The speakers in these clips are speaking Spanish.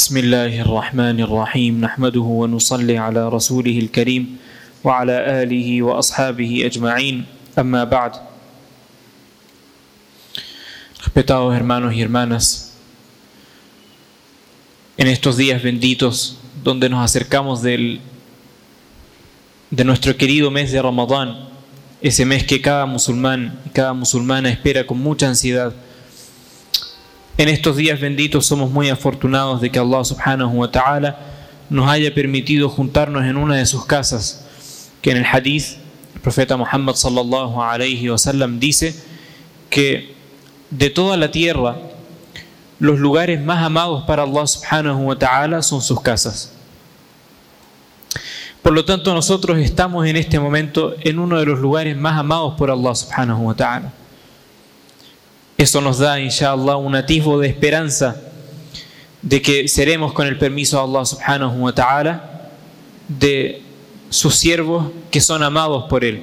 بسم الله الرحمن الرحيم نحمده ونصلي على رسوله الكريم وعلى آله وأصحابه أجمعين أما بعد Respetados hermanos y hermanas, en estos días benditos donde nos acercamos del, de nuestro querido mes de Ramadán, ese mes que cada musulmán y cada musulmana espera con mucha ansiedad, en estos días benditos somos muy afortunados de que Allah subhanahu wa ta'ala nos haya permitido juntarnos en una de sus casas, que en el hadith el profeta Muhammad sallallahu alayhi wa sallam dice que de toda la tierra los lugares más amados para Allah subhanahu wa ta'ala son sus casas. Por lo tanto, nosotros estamos en este momento en uno de los lugares más amados por Allah subhanahu wa ta'ala. Eso nos da, inshallah, un atisbo de esperanza de que seremos con el permiso de Allah subhanahu wa ta'ala de sus siervos que son amados por Él,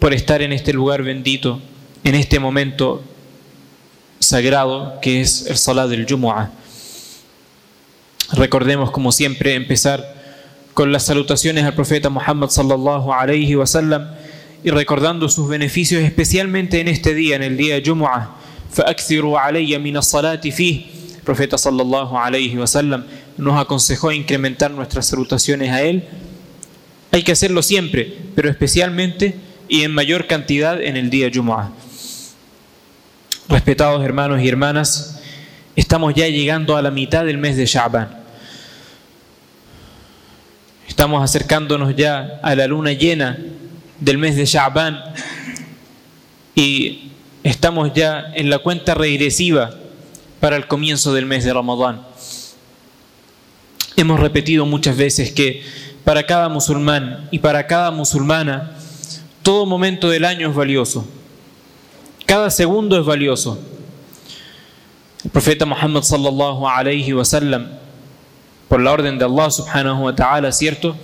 por estar en este lugar bendito, en este momento sagrado que es el Salat del Jumu'ah. Recordemos, como siempre, empezar con las salutaciones al profeta Muhammad sallallahu alayhi wa sallam y recordando sus beneficios especialmente en este día, en el día de Jumu'ah. فَأَكْثِرُوا عَلَيَّ مِنَ الصَّلَاةِ فِيهِ El profeta sallallahu alayhi wa sallam nos aconsejó incrementar nuestras salutaciones a él. Hay que hacerlo siempre, pero especialmente y en mayor cantidad en el día de Jumu'ah. Respetados hermanos y hermanas, estamos ya llegando a la mitad del mes de Sha'ban. Estamos acercándonos ya a la luna llena del mes de Sha'ban y estamos ya en la cuenta regresiva para el comienzo del mes de Ramadán. Hemos repetido muchas veces que para cada musulmán y para cada musulmana todo momento del año es valioso. Cada segundo es valioso. El profeta Muhammad sallallahu alayhi wa por la orden de Allah subhanahu wa ta'ala, ¿cierto?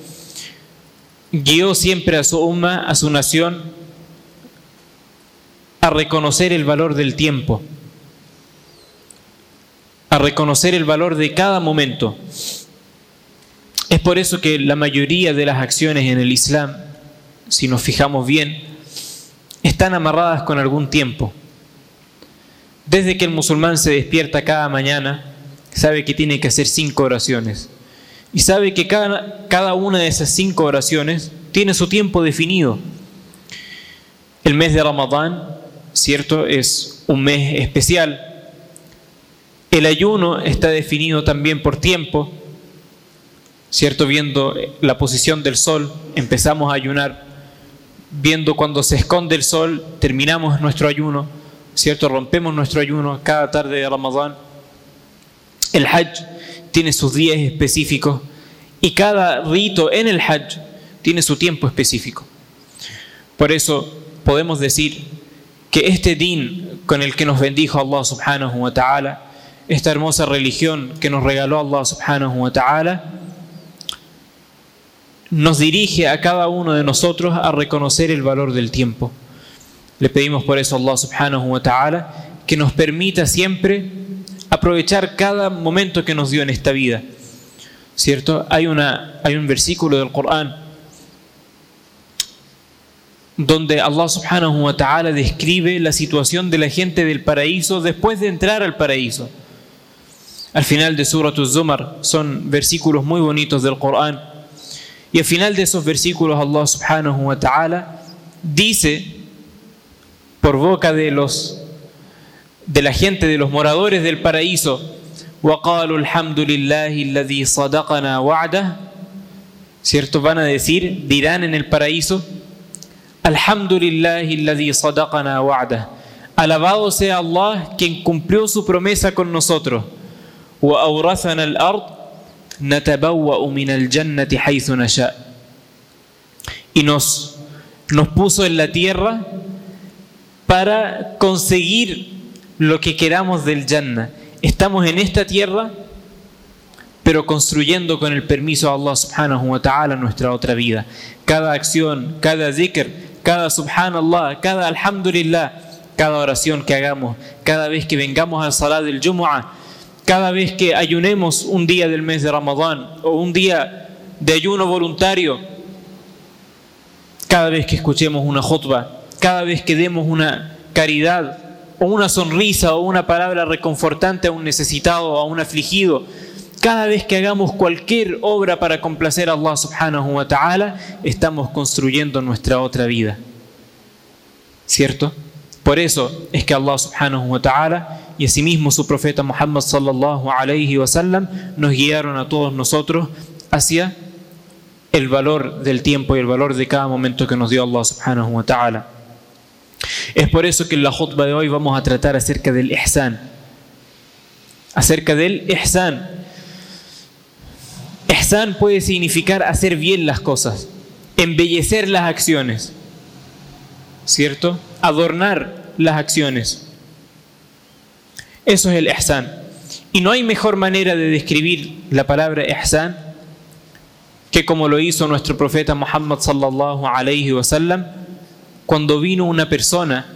Guió siempre a su umma, a su nación, a reconocer el valor del tiempo, a reconocer el valor de cada momento. Es por eso que la mayoría de las acciones en el Islam, si nos fijamos bien, están amarradas con algún tiempo. Desde que el musulmán se despierta cada mañana, sabe que tiene que hacer cinco oraciones. Y sabe que cada, cada una de esas cinco oraciones tiene su tiempo definido. El mes de Ramadán, ¿cierto? Es un mes especial. El ayuno está definido también por tiempo. ¿Cierto? Viendo la posición del sol, empezamos a ayunar viendo cuando se esconde el sol, terminamos nuestro ayuno, ¿cierto? Rompemos nuestro ayuno cada tarde de Ramadán. El Hajj tiene sus días específicos y cada rito en el Hajj tiene su tiempo específico. Por eso podemos decir que este din con el que nos bendijo Allah subhanahu wa ta'ala, esta hermosa religión que nos regaló Allah subhanahu wa ta'ala, nos dirige a cada uno de nosotros a reconocer el valor del tiempo. Le pedimos por eso a Allah subhanahu wa ta'ala que nos permita siempre aprovechar cada momento que nos dio en esta vida. ¿Cierto? Hay, una, hay un versículo del Corán donde Allah subhanahu wa ta'ala describe la situación de la gente del paraíso después de entrar al paraíso. Al final de Surah Az-Zumar son versículos muy bonitos del Corán y al final de esos versículos Allah subhanahu wa ta'ala dice por boca de los de la gente de los moradores del paraíso وقالوا الحمد لله الذي صدقنا وعده cierto van a decir dirán en el paraíso الحمد لله الذي صدقنا وعده alabado sea Allah quien cumplió su promesa con nosotros وأورثنا الأرض نتبوأ من الجنة حيث نشاء y nos, nos puso en la tierra para conseguir lo que queramos del Jannah. Estamos en esta tierra, pero construyendo con el permiso de Allah subhanahu wa ta'ala nuestra otra vida. Cada acción, cada zikr, cada subhanallah, cada alhamdulillah, cada oración que hagamos, cada vez que vengamos al salat del Jumu'ah, cada vez que ayunemos un día del mes de Ramadán o un día de ayuno voluntario, cada vez que escuchemos una khutbah, cada vez que demos una caridad una sonrisa o una palabra reconfortante a un necesitado o a un afligido, cada vez que hagamos cualquier obra para complacer a Allah subhanahu wa ta'ala, estamos construyendo nuestra otra vida. ¿Cierto? Por eso es que Allah subhanahu wa ta'ala y asimismo su profeta Muhammad sallallahu alayhi wa sallam nos guiaron a todos nosotros hacia el valor del tiempo y el valor de cada momento que nos dio Allah subhanahu wa ta'ala. Es por eso que en la khutbah de hoy vamos a tratar acerca del ihsan. Acerca del ihsan. Ihsan puede significar hacer bien las cosas, embellecer las acciones, ¿cierto? Adornar las acciones. Eso es el ihsan. Y no hay mejor manera de describir la palabra ihsan que como lo hizo nuestro profeta Muhammad sallallahu alayhi wa sallam cuando vino una persona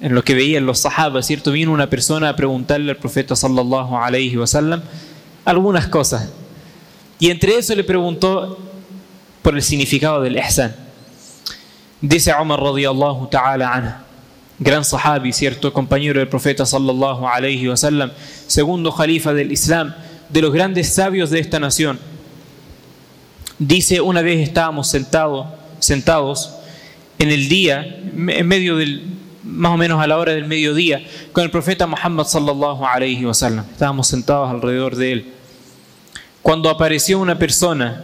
en lo que veían los sahabas, ¿cierto? Vino una persona a preguntarle al profeta sallallahu alayhi wa sallam algunas cosas. Y entre eso le preguntó por el significado del ihsan. Dice Umar radiyallahu ta'ala anhu, gran sahabi, ¿cierto? Compañero del profeta sallallahu alayhi wa sallam, segundo jalifa del Islam, de los grandes sabios de esta nación. Dice, una vez estábamos sentados, sentados en el día, en medio del, más o menos a la hora del mediodía, con el profeta Muhammad sallallahu alayhi wa sallam. Estábamos sentados alrededor de él. Cuando apareció una persona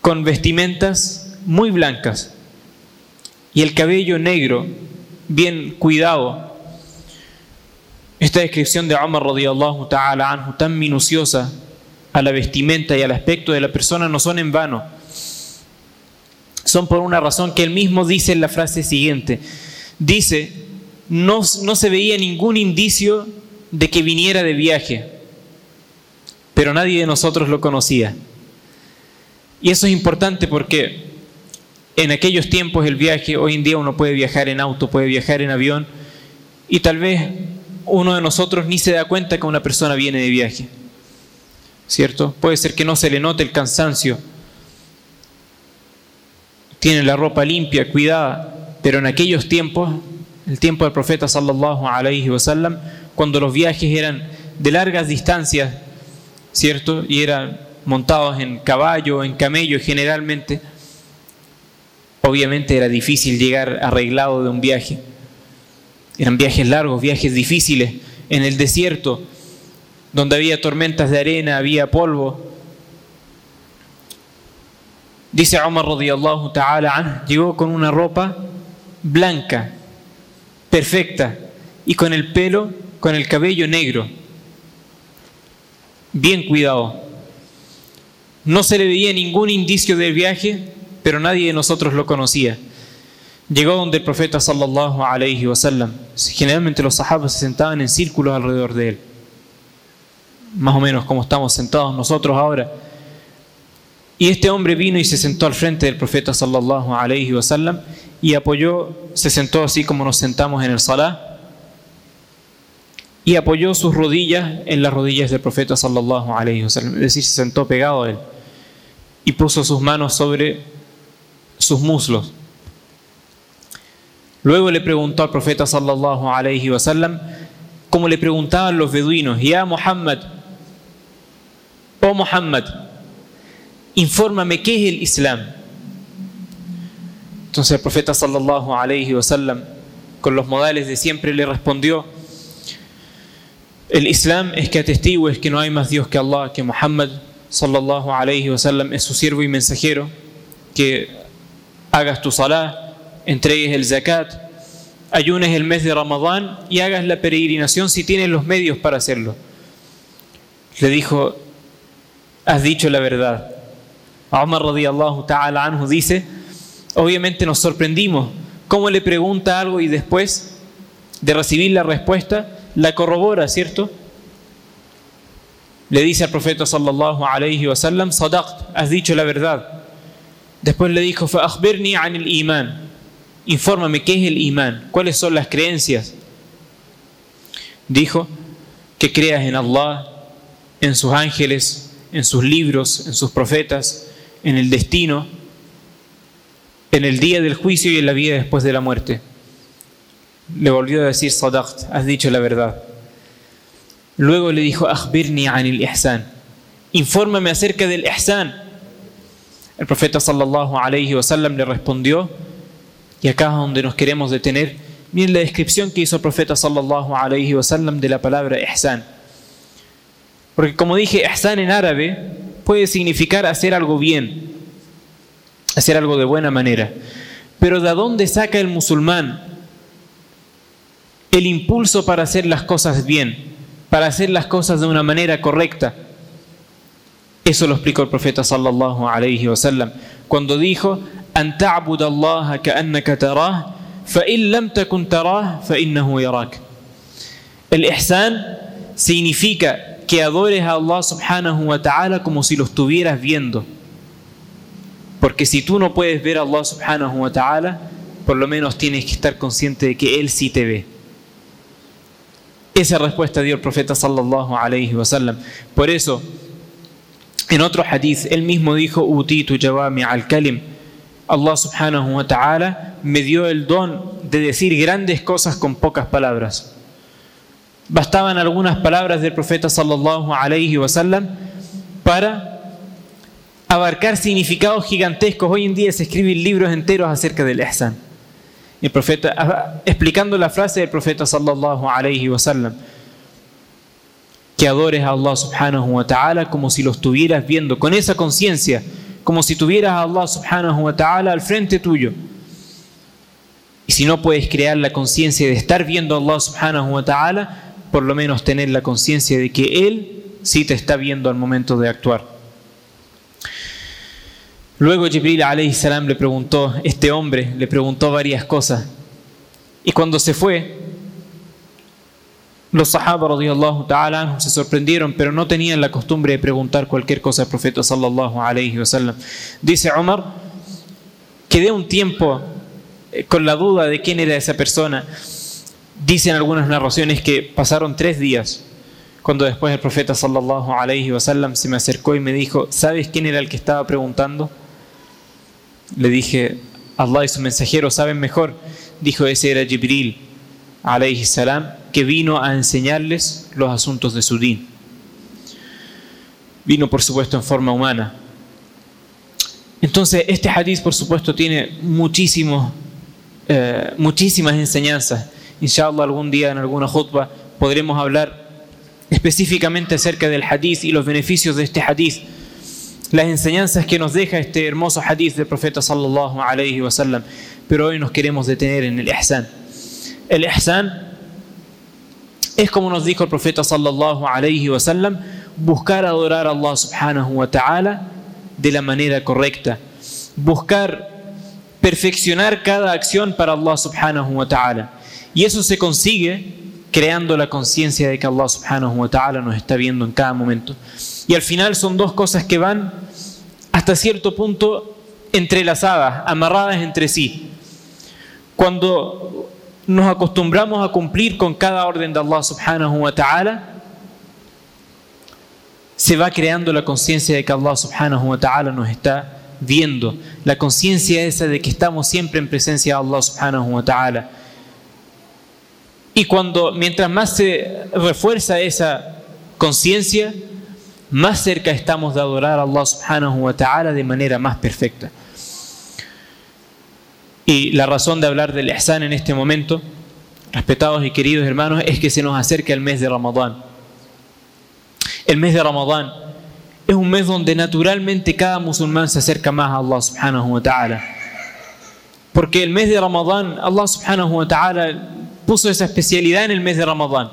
con vestimentas muy blancas y el cabello negro, bien cuidado. Esta descripción de Umar radiyallahu ta'ala anhu, tan minuciosa a la vestimenta y al aspecto de la persona, no son en vano. Son por una razón que él mismo dice en la frase siguiente. Dice, no, no se veía ningún indicio de que viniera de viaje, pero nadie de nosotros lo conocía. Y eso es importante porque en aquellos tiempos el viaje, hoy en día uno puede viajar en auto, puede viajar en avión, y tal vez uno de nosotros ni se da cuenta que una persona viene de viaje. ¿Cierto? Puede ser que no se le note el cansancio. Tiene la ropa limpia, cuidada, pero en aquellos tiempos, el tiempo del profeta sallallahu alaihi wasallam, cuando los viajes eran de largas distancias, ¿cierto? Y eran montados en caballo, en camello generalmente, Obviamente era difícil llegar arreglado de un viaje. Eran viajes largos, viajes difíciles, en el desierto, donde había tormentas de arena, había polvo. Dice Omar radiyallahu ta'ala llegó con una ropa blanca, perfecta, y con el pelo, con el cabello negro, bien cuidado. No se le veía ningún indicio del viaje, pero nadie de nosotros lo conocía. Llegó donde el profeta sallallahu alayhi wa sallam. Generalmente los sahabas se sentaban en círculos alrededor de él. Más o menos como estamos sentados nosotros ahora. Y este hombre vino y se sentó al frente del profeta sallallahu alayhi wa sallam y apoyó, se sentó así como nos sentamos en el salah y apoyó sus rodillas en las rodillas del profeta sallallahu alayhi wa sallam. Es decir, se sentó pegado a él y puso sus manos sobre sus muslos. Luego le preguntó al profeta sallallahu alaihi wasallam, como le preguntaban los beduinos, ya Muhammad, oh Muhammad, infórmame qué es el Islam. Entonces el profeta sallallahu alaihi wasallam, con los modales de siempre, le respondió: El Islam es que atestigues que no hay más Dios que Allah, que Muhammad sallallahu alaihi wasallam es su siervo y mensajero, que hagas tu salah, entregues el zakat, ayunes el mes de Ramadán y hagas la peregrinación si tienes los medios para hacerlo. Le dijo, has dicho la verdad. Omar ta'ala anhu dice, obviamente nos sorprendimos cómo le pregunta algo y después de recibir la respuesta la corrobora, ¿cierto? Le dice al profeta sallallahu alayhi wa sallam, Sadaqt, has dicho la verdad. Después le dijo, Fa'akhbirni an el imán. Infórmame, ¿qué es el imán? ¿Cuáles son las creencias? Dijo, que creas en Allah, en sus ángeles, en sus libros, en sus profetas, en el destino, en el día del juicio y en la vida después de la muerte. Le volvió a decir Sadaqt, has dicho la verdad. Luego le dijo, Akhbirni anil ihsan, infórmame acerca del ihsan. El profeta sallallahu alayhi le respondió, y acá es donde nos queremos detener, miren la descripción que hizo el profeta sallallahu alayhi de la palabra ihsan. Porque como dije, ihsan en árabe puede significar hacer algo bien, hacer algo de buena manera. Pero ¿de dónde saca el musulmán el impulso para hacer las cosas bien? para hacer las cosas de una manera correcta. Eso lo explicó el profeta sallallahu alayhi wa sallam cuando dijo. El ihsan significa que adores a Allah subhanahu wa ta'ala como si lo estuvieras viendo. Porque si tú no puedes ver a Allah subhanahu wa ta'ala, por lo menos tienes que estar consciente de que Él sí te ve. Esa respuesta dio el profeta sallallahu alayhi wa sallam. Por eso, en otro hadith, él mismo dijo, Utitu jawami al kalim. Allah subhanahu wa ta'ala me dio el don de decir grandes cosas con pocas palabras. Bastaban algunas palabras del profeta sallallahu alayhi wa sallam para abarcar significados gigantescos. Hoy en día se escriben libros enteros acerca del ihsan el profeta, explicando la frase del profeta sallallahu alayhi wa sallam, que adores a Allah subhanahu wa ta'ala como si lo estuvieras viendo, con esa conciencia, como si tuvieras a Allah subhanahu wa ta'ala al frente tuyo. Y si no puedes crear la conciencia de estar viendo a Allah subhanahu wa ta'ala, por lo menos tener la conciencia de que Él sí te está viendo al momento de actuar. Luego Jibril salam le preguntó, este hombre le preguntó varias cosas. Y cuando se fue, los sahaba ta'ala se sorprendieron, pero no tenían la costumbre de preguntar cualquier cosa al profeta sallallahu alayhi wasallam. Dice Omar, quedé un tiempo eh, con la duda de quién era esa persona. Dicen algunas narraciones que pasaron tres días cuando después el profeta sallallahu alayhi wasallam se me acercó y me dijo, ¿sabes quién era el que estaba preguntando? Le dije, Allah y su mensajero saben mejor. Dijo, ese era Jibril, alayhi salam, que vino a enseñarles los asuntos de su din. Vino, por supuesto, en forma humana. Entonces, este hadith, por supuesto, tiene muchísimos, eh, muchísimas enseñanzas. Inshallah, algún día en alguna khutbah podremos hablar específicamente acerca del hadith y los beneficios de este hadith las enseñanzas que nos deja este hermoso hadith del profeta sallallahu alayhi wa sallam. Pero hoy nos queremos detener en el ihsan. El ihsan es como nos dijo el profeta sallallahu alayhi wa sallam, buscar adorar a Allah subhanahu wa ta'ala de la manera correcta. Buscar perfeccionar cada acción para Allah subhanahu wa ta'ala. Y eso se consigue creando la conciencia de que Allah subhanahu wa ta'ala nos está viendo en cada momento. Y al final son dos cosas que van hasta cierto punto entrelazadas, amarradas entre sí. Cuando nos acostumbramos a cumplir con cada orden de Allah subhanahu wa ta'ala, se va creando la conciencia de que Allah subhanahu wa ta'ala nos está viendo, la conciencia esa de que estamos siempre en presencia de Allah subhanahu wa ta'ala. Y cuando, mientras más se refuerza esa conciencia, más cerca estamos de adorar a Allah subhanahu wa ta'ala de manera más perfecta. Y la razón de hablar del ihsan en este momento, respetados y queridos hermanos, es que se nos acerca el mes de Ramadán. El mes de Ramadán es un mes donde naturalmente cada musulmán se acerca más a Allah subhanahu wa ta'ala. Porque el mes de Ramadán, Allah subhanahu wa ta'ala puso esa especialidad en el mes de Ramadán.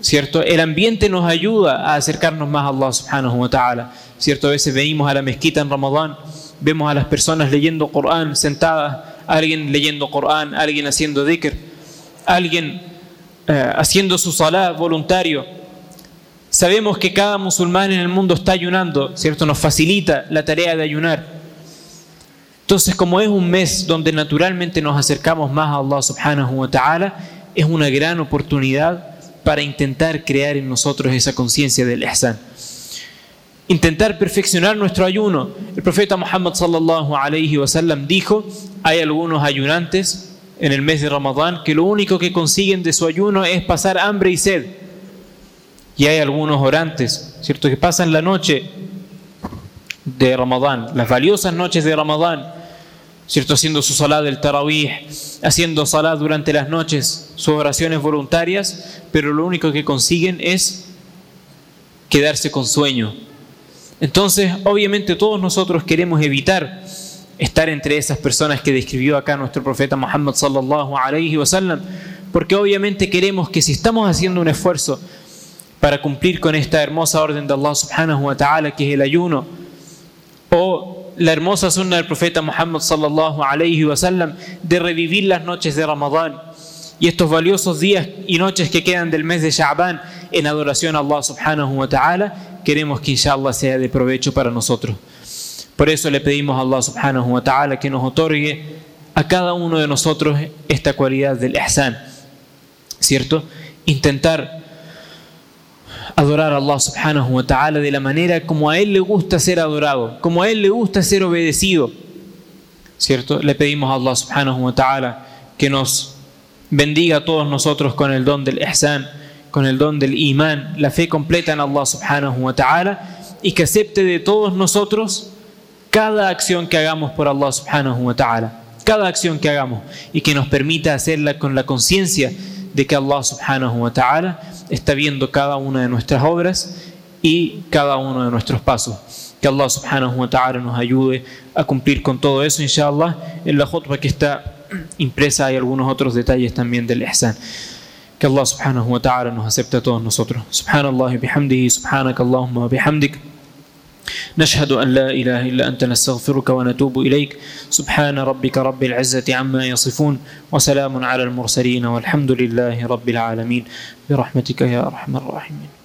¿cierto? El ambiente nos ayuda a acercarnos más a Allah subhanahu wa ta'ala, ¿cierto? A veces venimos a la mezquita en Ramadán, vemos a las personas leyendo Corán sentadas, alguien leyendo Corán, alguien haciendo dhikr, alguien eh, haciendo su salah voluntario. Sabemos que cada musulmán en el mundo está ayunando, ¿cierto? Nos facilita la tarea de ayunar. Entonces, como es un mes donde naturalmente nos acercamos más a Allah subhanahu wa ta'ala, es una gran oportunidad para intentar crear en nosotros esa conciencia del ihsan. Intentar perfeccionar nuestro ayuno. El profeta Muhammad sallallahu alayhi wa sallam dijo, hay algunos ayunantes en el mes de Ramadán que lo único que consiguen de su ayuno es pasar hambre y sed. Y hay algunos orantes, ¿cierto? Que pasan la noche de Ramadán, las valiosas noches de Ramadán, ¿cierto? Haciendo su salat del Tarawih, haciendo salat durante las noches, sus oraciones voluntarias, pero lo único que consiguen es quedarse con sueño. Entonces, obviamente todos nosotros queremos evitar estar entre esas personas que describió acá nuestro profeta Muhammad sallallahu porque obviamente queremos que si estamos haciendo un esfuerzo para cumplir con esta hermosa orden de Allah subhanahu wa ta'ala que es el ayuno o la hermosa sunna del profeta Muhammad sallallahu alaihi wasallam de revivir las noches de Ramadán y estos valiosos días y noches que quedan del mes de Sha'ban en adoración a Allah subhanahu wa ta'ala, queremos que inshallah sea de provecho para nosotros. Por eso le pedimos a Allah subhanahu wa ta'ala que nos otorgue a cada uno de nosotros esta cualidad del ihsan, ¿cierto? Intentar adorar a Allah subhanahu wa ta'ala de la manera como a Él le gusta ser adorado, como a Él le gusta ser obedecido, ¿cierto? Le pedimos a Allah subhanahu wa ta'ala que nos bendiga a todos nosotros con el don del ihsan, con el don del imán, la fe completa en Allah subhanahu wa ta'ala y que acepte de todos nosotros cada acción que hagamos por Allah subhanahu wa ta'ala, cada acción que hagamos y que nos permita hacerla con la conciencia de que Allah subhanahu wa ta'ala está viendo cada una de nuestras obras y cada uno de nuestros pasos. Que Allah subhanahu wa ta'ala nos ayude a cumplir con todo eso, inshallah. En la khutbah que está impresa hay algunos otros detalles también del ihsan. Que Allah subhanahu wa ta'ala nos acepte a todos nosotros. Subhanallah bihamdihi, subhanak Allahumma bihamdik. نشهد أن لا إله إلا أنت نستغفرك ونتوب إليك. سبحان ربك رب العزة عما يصفون وسلام على المرسلين والحمد لله رب العالمين. برحمتك يا أرحم الراحمين.